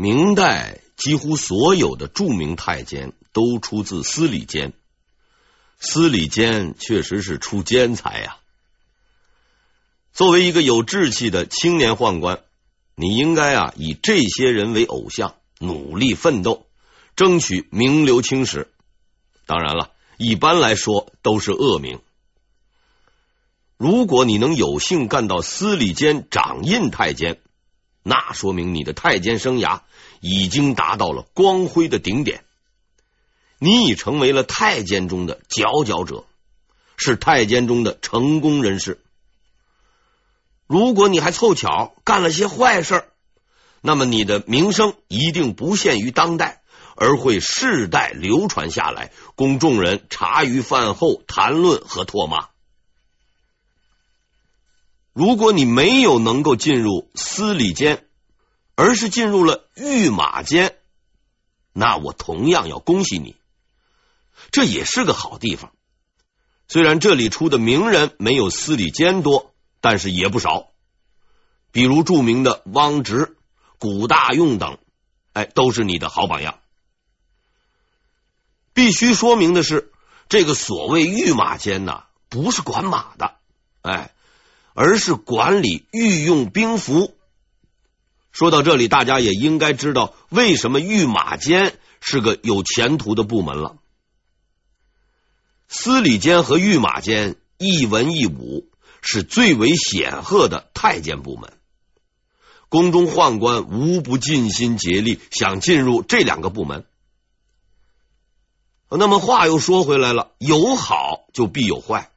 明代几乎所有的著名太监都出自司礼监，司礼监确实是出奸才呀。作为一个有志气的青年宦官，你应该啊以这些人为偶像，努力奋斗，争取名留青史。当然了，一般来说都是恶名。如果你能有幸干到司礼监掌印太监，那说明你的太监生涯已经达到了光辉的顶点，你已成为了太监中的佼佼者，是太监中的成功人士。如果你还凑巧干了些坏事，那么你的名声一定不限于当代，而会世代流传下来，供众人茶余饭后谈论和唾骂。如果你没有能够进入司礼监，而是进入了御马监，那我同样要恭喜你，这也是个好地方。虽然这里出的名人没有司礼监多，但是也不少。比如著名的汪直、古大用等，哎，都是你的好榜样。必须说明的是，这个所谓御马监呐，不是管马的，哎。而是管理御用兵符。说到这里，大家也应该知道为什么御马监是个有前途的部门了。司礼监和御马监一文一武，是最为显赫的太监部门。宫中宦官无不尽心竭力想进入这两个部门。那么话又说回来了，有好就必有坏。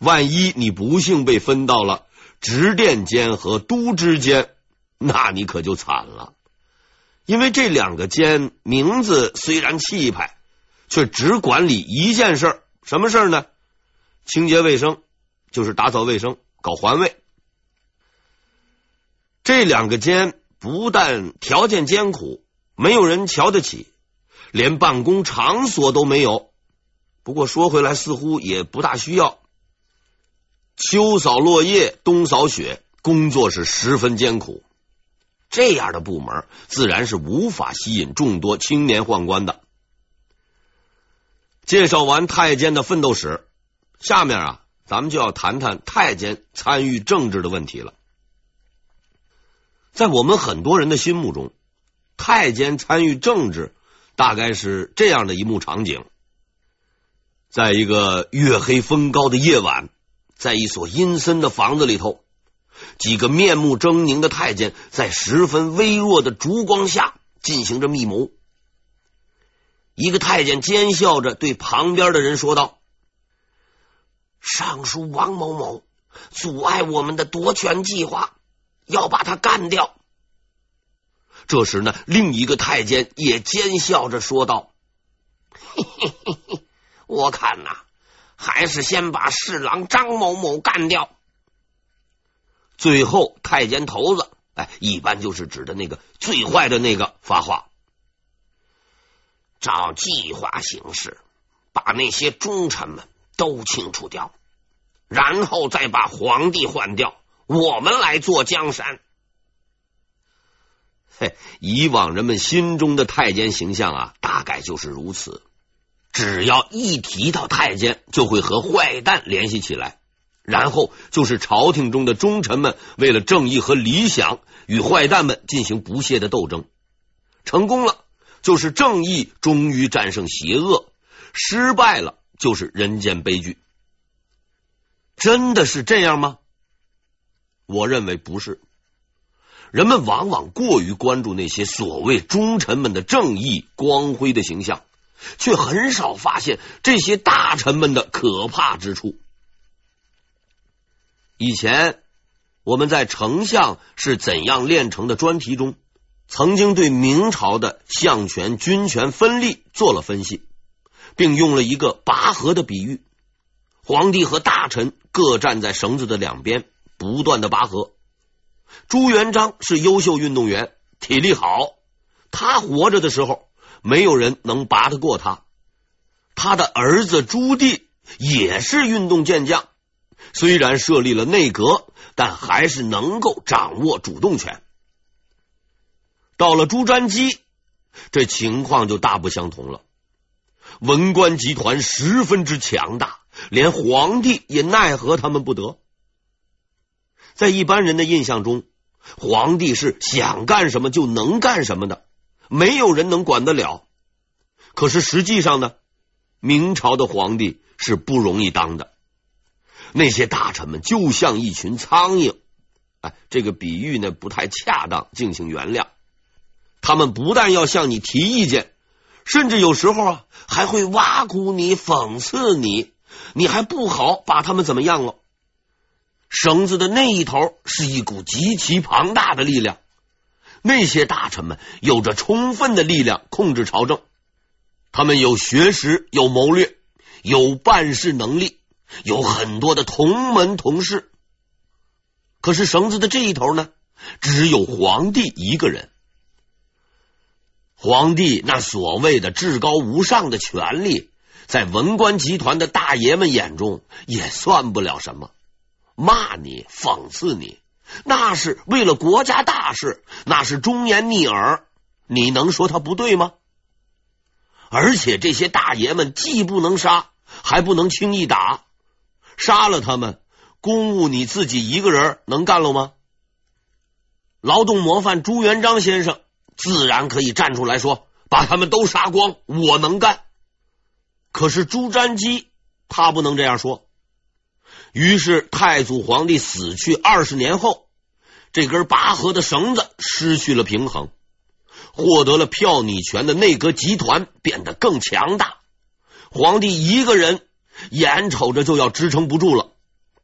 万一你不幸被分到了直殿监和都知监，那你可就惨了。因为这两个监名字虽然气派，却只管理一件事，什么事呢？清洁卫生，就是打扫卫生、搞环卫。这两个监不但条件艰苦，没有人瞧得起，连办公场所都没有。不过说回来，似乎也不大需要。秋扫落叶，冬扫雪，工作是十分艰苦。这样的部门自然是无法吸引众多青年宦官的。介绍完太监的奋斗史，下面啊，咱们就要谈谈太监参与政治的问题了。在我们很多人的心目中，太监参与政治大概是这样的一幕场景：在一个月黑风高的夜晚。在一所阴森的房子里头，几个面目狰狞的太监在十分微弱的烛光下进行着密谋。一个太监奸笑着对旁边的人说道：“尚书王某某阻碍我们的夺权计划，要把他干掉。”这时呢，另一个太监也奸笑着说道：“嘿嘿嘿嘿，我看呐。”还是先把侍郎张某某干掉。最后，太监头子，哎，一般就是指的那个最坏的那个发话，照计划行事，把那些忠臣们都清除掉，然后再把皇帝换掉，我们来做江山。嘿，以往人们心中的太监形象啊，大概就是如此。只要一提到太监，就会和坏蛋联系起来，然后就是朝廷中的忠臣们为了正义和理想与坏蛋们进行不懈的斗争。成功了，就是正义终于战胜邪恶；失败了，就是人间悲剧。真的是这样吗？我认为不是。人们往往过于关注那些所谓忠臣们的正义光辉的形象。却很少发现这些大臣们的可怕之处。以前我们在丞相是怎样炼成的专题中，曾经对明朝的相权军权分立做了分析，并用了一个拔河的比喻：皇帝和大臣各站在绳子的两边，不断的拔河。朱元璋是优秀运动员，体力好，他活着的时候。没有人能拔得过他。他的儿子朱棣也是运动健将，虽然设立了内阁，但还是能够掌握主动权。到了朱瞻基，这情况就大不相同了。文官集团十分之强大，连皇帝也奈何他们不得。在一般人的印象中，皇帝是想干什么就能干什么的，没有人能管得了。可是实际上呢，明朝的皇帝是不容易当的。那些大臣们就像一群苍蝇，哎，这个比喻呢不太恰当，敬请原谅。他们不但要向你提意见，甚至有时候啊还会挖苦你、讽刺你，你还不好把他们怎么样了。绳子的那一头是一股极其庞大的力量，那些大臣们有着充分的力量控制朝政，他们有学识、有谋略、有办事能力，有很多的同门同事。可是绳子的这一头呢，只有皇帝一个人。皇帝那所谓的至高无上的权力，在文官集团的大爷们眼中也算不了什么。骂你、讽刺你，那是为了国家大事，那是忠言逆耳，你能说他不对吗？而且这些大爷们既不能杀，还不能轻易打，杀了他们，公务你自己一个人能干了吗？劳动模范朱元璋先生自然可以站出来说，把他们都杀光，我能干。可是朱瞻基他不能这样说。于是，太祖皇帝死去二十年后，这根拔河的绳子失去了平衡，获得了票拟权的内阁集团变得更强大。皇帝一个人眼瞅着就要支撑不住了，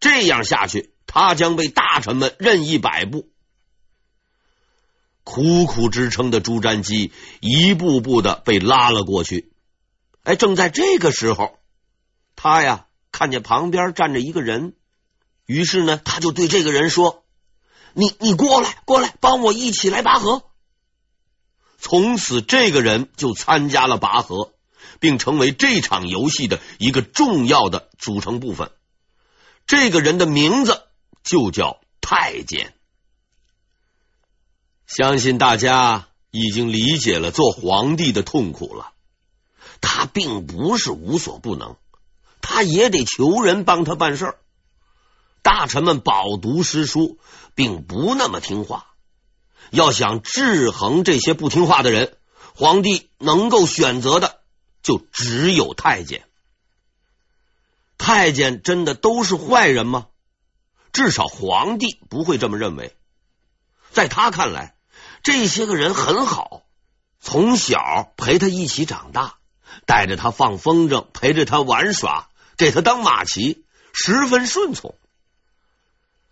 这样下去，他将被大臣们任意摆布。苦苦支撑的朱瞻基一步步的被拉了过去。哎，正在这个时候，他呀。看见旁边站着一个人，于是呢，他就对这个人说：“你你过来，过来，帮我一起来拔河。”从此，这个人就参加了拔河，并成为这场游戏的一个重要的组成部分。这个人的名字就叫太监。相信大家已经理解了做皇帝的痛苦了。他并不是无所不能。他也得求人帮他办事儿，大臣们饱读诗书，并不那么听话。要想制衡这些不听话的人，皇帝能够选择的就只有太监。太监真的都是坏人吗？至少皇帝不会这么认为。在他看来，这些个人很好，从小陪他一起长大，带着他放风筝，陪着他玩耍。给他当马骑，十分顺从。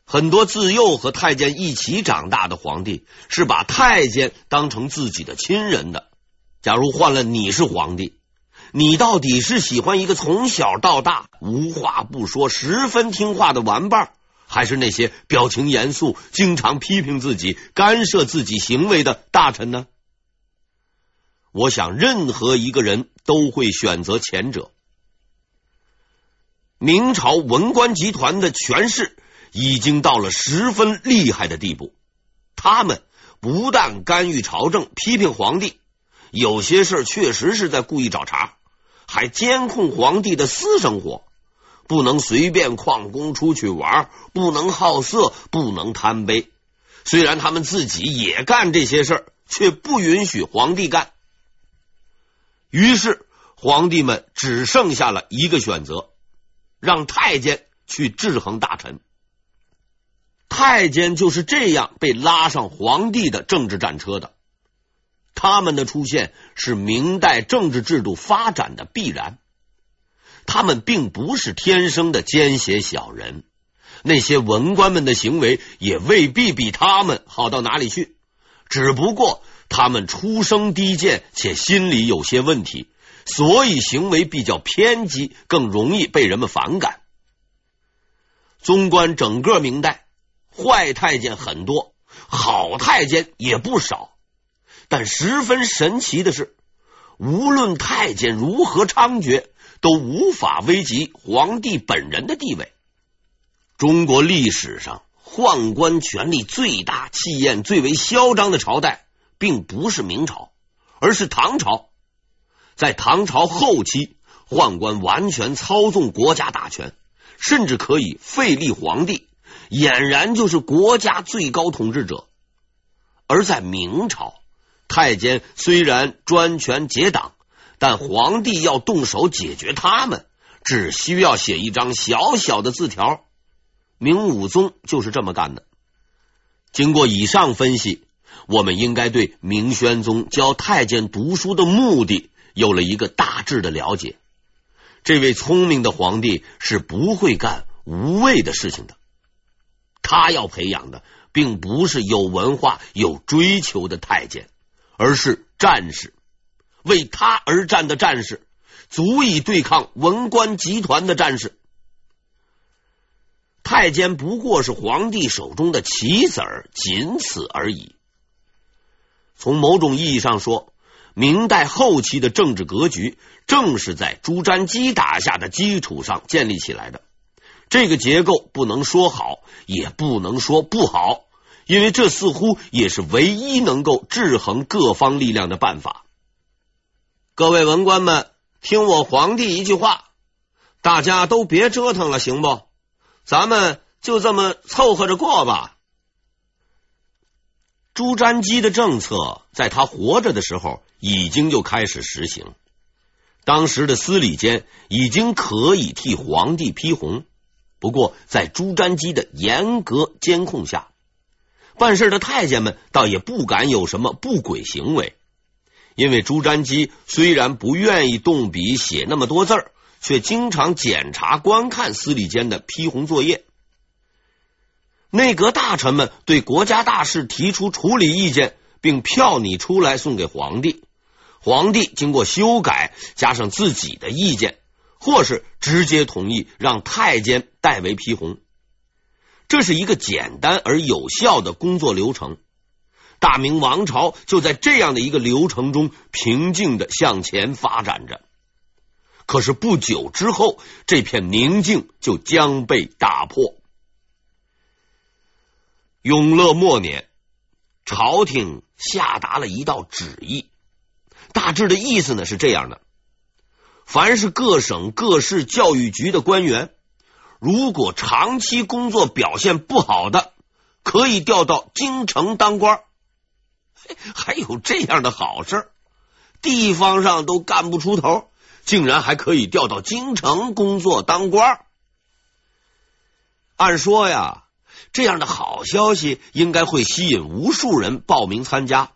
很多自幼和太监一起长大的皇帝，是把太监当成自己的亲人的。假如换了你是皇帝，你到底是喜欢一个从小到大无话不说、十分听话的玩伴，还是那些表情严肃、经常批评自己、干涉自己行为的大臣呢？我想，任何一个人都会选择前者。明朝文官集团的权势已经到了十分厉害的地步，他们不但干预朝政、批评皇帝，有些事确实是在故意找茬，还监控皇帝的私生活，不能随便旷工出去玩，不能好色，不能贪杯。虽然他们自己也干这些事，却不允许皇帝干。于是，皇帝们只剩下了一个选择。让太监去制衡大臣，太监就是这样被拉上皇帝的政治战车的。他们的出现是明代政治制度发展的必然。他们并不是天生的奸邪小人，那些文官们的行为也未必比他们好到哪里去。只不过他们出身低贱，且心里有些问题。所以行为比较偏激，更容易被人们反感。纵观整个明代，坏太监很多，好太监也不少。但十分神奇的是，无论太监如何猖獗，都无法危及皇帝本人的地位。中国历史上宦官权力最大、气焰最为嚣张的朝代，并不是明朝，而是唐朝。在唐朝后期，宦官完全操纵国家大权，甚至可以废立皇帝，俨然就是国家最高统治者。而在明朝，太监虽然专权结党，但皇帝要动手解决他们，只需要写一张小小的字条。明武宗就是这么干的。经过以上分析，我们应该对明宣宗教太监读书的目的。有了一个大致的了解，这位聪明的皇帝是不会干无谓的事情的。他要培养的并不是有文化、有追求的太监，而是战士，为他而战的战士，足以对抗文官集团的战士。太监不过是皇帝手中的棋子儿，仅此而已。从某种意义上说，明代后期的政治格局，正是在朱瞻基打下的基础上建立起来的。这个结构不能说好，也不能说不好，因为这似乎也是唯一能够制衡各方力量的办法。各位文官们，听我皇帝一句话，大家都别折腾了，行不？咱们就这么凑合着过吧。朱瞻基的政策在他活着的时候已经就开始实行。当时的司礼监已经可以替皇帝批红，不过在朱瞻基的严格监控下，办事的太监们倒也不敢有什么不轨行为。因为朱瞻基虽然不愿意动笔写那么多字儿，却经常检查观看司礼监的批红作业。内阁大臣们对国家大事提出处理意见，并票拟出来送给皇帝。皇帝经过修改，加上自己的意见，或是直接同意让太监代为批红。这是一个简单而有效的工作流程。大明王朝就在这样的一个流程中平静的向前发展着。可是不久之后，这片宁静就将被打破。永乐末年，朝廷下达了一道旨意，大致的意思呢是这样的：凡是各省各市教育局的官员，如果长期工作表现不好的，可以调到京城当官。还有这样的好事，地方上都干不出头，竟然还可以调到京城工作当官。按说呀。这样的好消息应该会吸引无数人报名参加，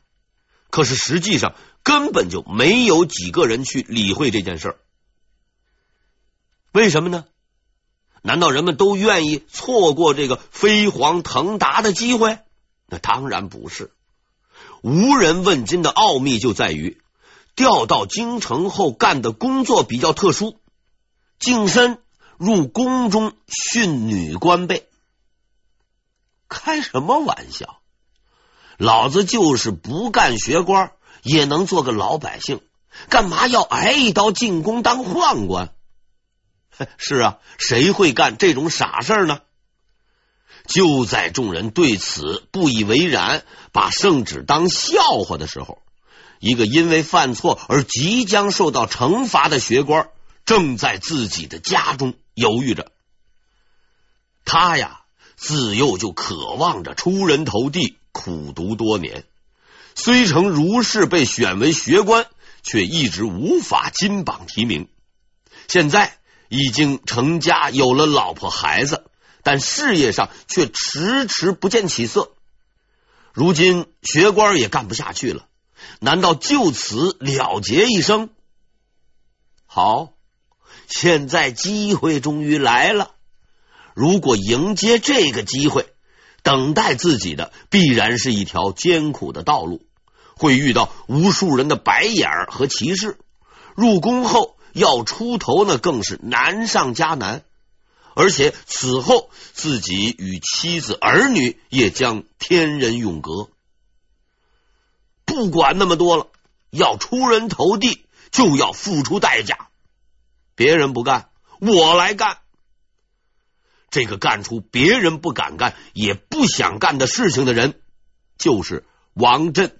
可是实际上根本就没有几个人去理会这件事儿。为什么呢？难道人们都愿意错过这个飞黄腾达的机会？那当然不是。无人问津的奥秘就在于调到京城后干的工作比较特殊，净身入宫中训女官辈。开什么玩笑！老子就是不干学官，也能做个老百姓，干嘛要挨一刀进宫当宦官？是啊，谁会干这种傻事呢？就在众人对此不以为然，把圣旨当笑话的时候，一个因为犯错而即将受到惩罚的学官，正在自己的家中犹豫着。他呀。自幼就渴望着出人头地，苦读多年，虽成儒士被选为学官，却一直无法金榜题名。现在已经成家，有了老婆孩子，但事业上却迟迟不见起色。如今学官也干不下去了，难道就此了结一生？好，现在机会终于来了。如果迎接这个机会，等待自己的必然是一条艰苦的道路，会遇到无数人的白眼儿和歧视。入宫后要出头呢，更是难上加难。而且此后自己与妻子儿女也将天人永隔。不管那么多了，要出人头地，就要付出代价。别人不干，我来干。这个干出别人不敢干、也不想干的事情的人，就是王振。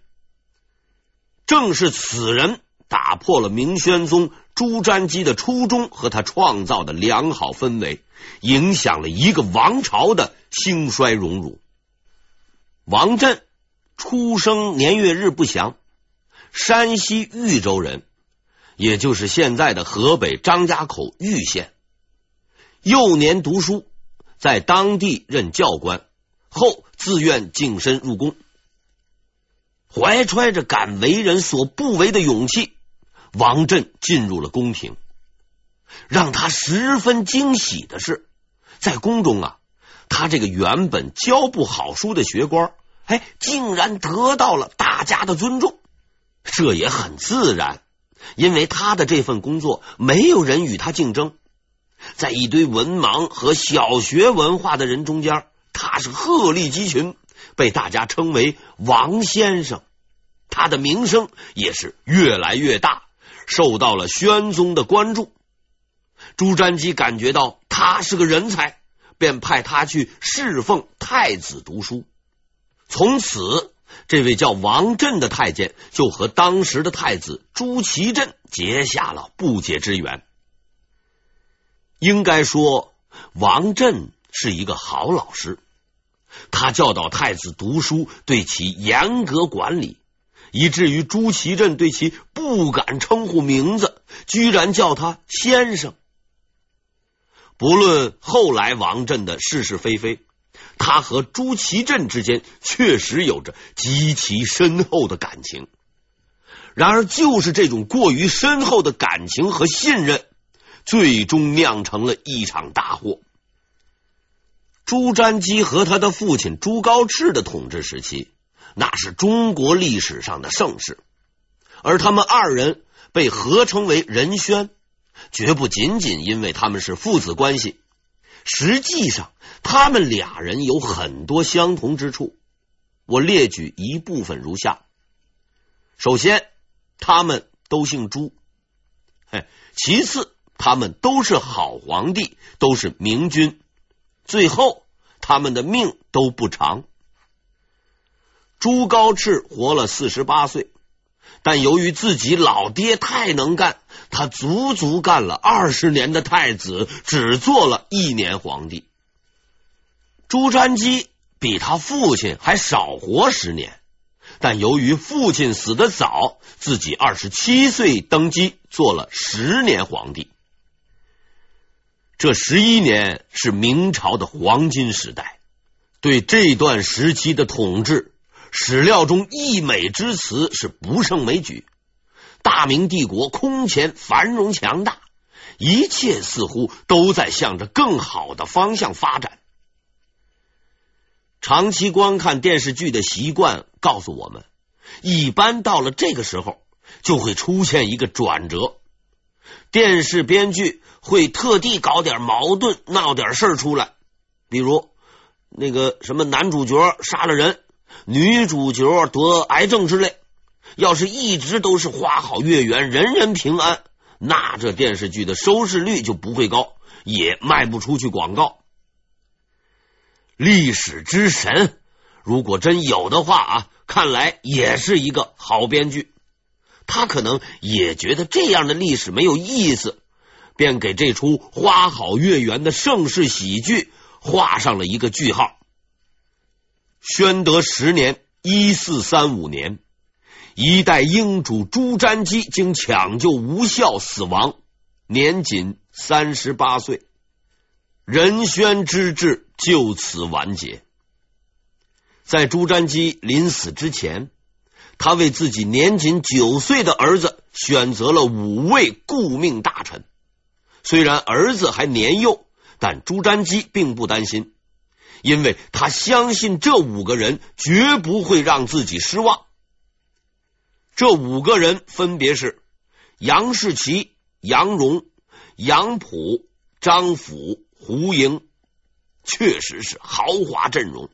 正是此人打破了明宣宗朱瞻基的初衷和他创造的良好氛围，影响了一个王朝的兴衰荣辱。王振出生年月日不详，山西豫州人，也就是现在的河北张家口豫县。幼年读书，在当地任教官，后自愿净身入宫。怀揣着敢为人所不为的勇气，王振进入了宫廷。让他十分惊喜的是，在宫中啊，他这个原本教不好书的学官，哎，竟然得到了大家的尊重。这也很自然，因为他的这份工作没有人与他竞争，在一堆文盲和小学文化的人中间，他是鹤立鸡群。被大家称为王先生，他的名声也是越来越大，受到了宣宗的关注。朱瞻基感觉到他是个人才，便派他去侍奉太子读书。从此，这位叫王振的太监就和当时的太子朱祁镇结下了不解之缘。应该说，王振是一个好老师。他教导太子读书，对其严格管理，以至于朱祁镇对其不敢称呼名字，居然叫他先生。不论后来王振的是是非非，他和朱祁镇之间确实有着极其深厚的感情。然而，就是这种过于深厚的感情和信任，最终酿成了一场大祸。朱瞻基和他的父亲朱高炽的统治时期，那是中国历史上的盛世。而他们二人被合称为仁宣，绝不仅仅因为他们是父子关系，实际上他们俩人有很多相同之处。我列举一部分如下：首先，他们都姓朱；嘿，其次，他们都是好皇帝，都是明君。最后，他们的命都不长。朱高炽活了四十八岁，但由于自己老爹太能干，他足足干了二十年的太子，只做了一年皇帝。朱瞻基比他父亲还少活十年，但由于父亲死的早，自己二十七岁登基，做了十年皇帝。这十一年是明朝的黄金时代，对这段时期的统治，史料中溢美之词是不胜枚举。大明帝国空前繁荣强大，一切似乎都在向着更好的方向发展。长期观看电视剧的习惯告诉我们，一般到了这个时候，就会出现一个转折。电视编剧会特地搞点矛盾，闹点事儿出来，比如那个什么男主角杀了人，女主角得癌症之类。要是一直都是花好月圆，人人平安，那这电视剧的收视率就不会高，也卖不出去广告。历史之神，如果真有的话啊，看来也是一个好编剧。他可能也觉得这样的历史没有意思，便给这出花好月圆的盛世喜剧画上了一个句号。宣德十年（一四三五年），一代英主朱瞻基经抢救无效死亡，年仅三十八岁，仁宣之治就此完结。在朱瞻基临死之前。他为自己年仅九岁的儿子选择了五位顾命大臣。虽然儿子还年幼，但朱瞻基并不担心，因为他相信这五个人绝不会让自己失望。这五个人分别是杨士奇、杨荣、杨溥、张辅、胡莹，确实是豪华阵容。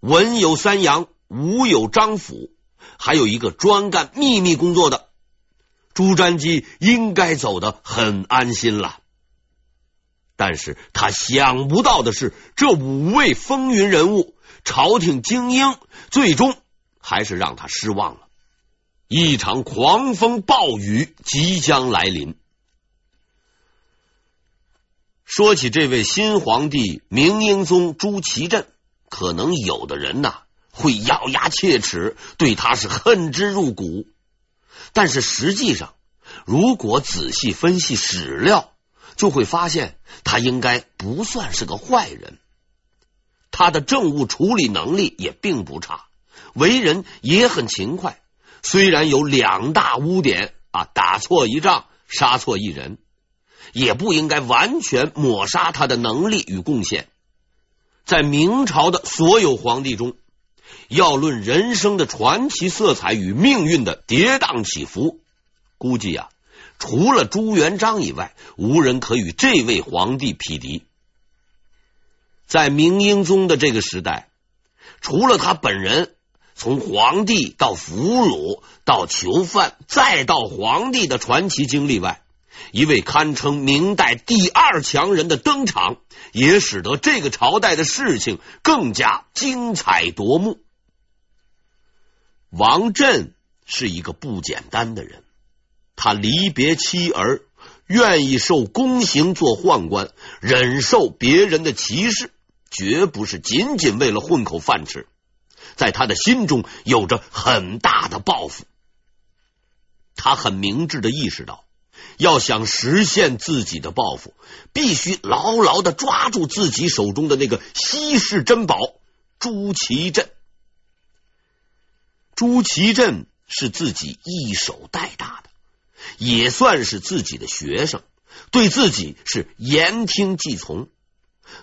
文有三杨，武有张辅。还有一个专干秘密工作的朱瞻基，应该走得很安心了。但是他想不到的是，这五位风云人物、朝廷精英，最终还是让他失望了。一场狂风暴雨即将来临。说起这位新皇帝明英宗朱祁镇，可能有的人呐会咬牙切齿，对他是恨之入骨。但是实际上，如果仔细分析史料，就会发现他应该不算是个坏人。他的政务处理能力也并不差，为人也很勤快。虽然有两大污点啊，打错一仗，杀错一人，也不应该完全抹杀他的能力与贡献。在明朝的所有皇帝中，要论人生的传奇色彩与命运的跌宕起伏，估计啊，除了朱元璋以外，无人可与这位皇帝匹敌。在明英宗的这个时代，除了他本人从皇帝到俘虏到囚犯再到皇帝的传奇经历外，一位堪称明代第二强人的登场，也使得这个朝代的事情更加精彩夺目。王振是一个不简单的人，他离别妻儿，愿意受宫刑做宦官，忍受别人的歧视。绝不是仅仅为了混口饭吃，在他的心中有着很大的抱负。他很明智的意识到，要想实现自己的抱负，必须牢牢的抓住自己手中的那个稀世珍宝——朱祁镇。朱祁镇是自己一手带大的，也算是自己的学生，对自己是言听计从。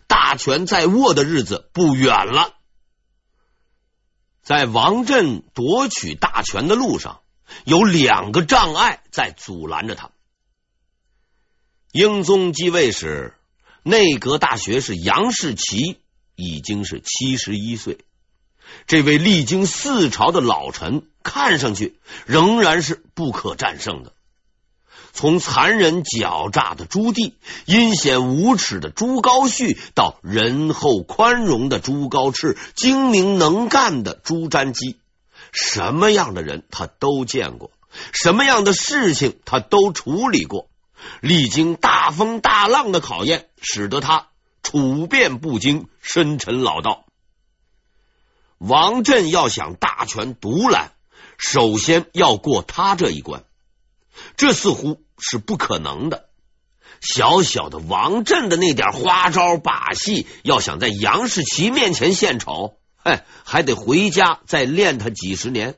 大权在握的日子不远了，在王振夺取大权的路上，有两个障碍在阻拦着他。英宗继位时，内阁大学士杨士奇已经是七十一岁，这位历经四朝的老臣，看上去仍然是不可战胜的。从残忍狡诈的朱棣、阴险无耻的朱高煦，到仁厚宽容的朱高炽、精明能干的朱瞻基，什么样的人他都见过，什么样的事情他都处理过。历经大风大浪的考验，使得他处变不惊、深沉老道。王振要想大权独揽，首先要过他这一关，这似乎。是不可能的。小小的王振的那点花招把戏，要想在杨士奇面前献丑，哎，还得回家再练他几十年。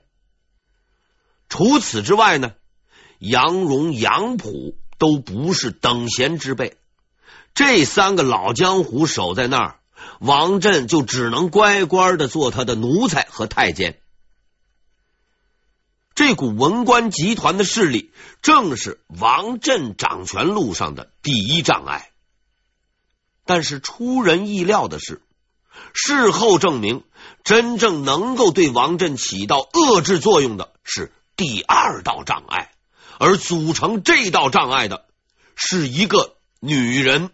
除此之外呢，杨荣、杨溥都不是等闲之辈。这三个老江湖守在那儿，王振就只能乖乖的做他的奴才和太监。这股文官集团的势力，正是王振掌权路上的第一障碍。但是出人意料的是，事后证明，真正能够对王振起到遏制作用的是第二道障碍，而组成这道障碍的是一个女人。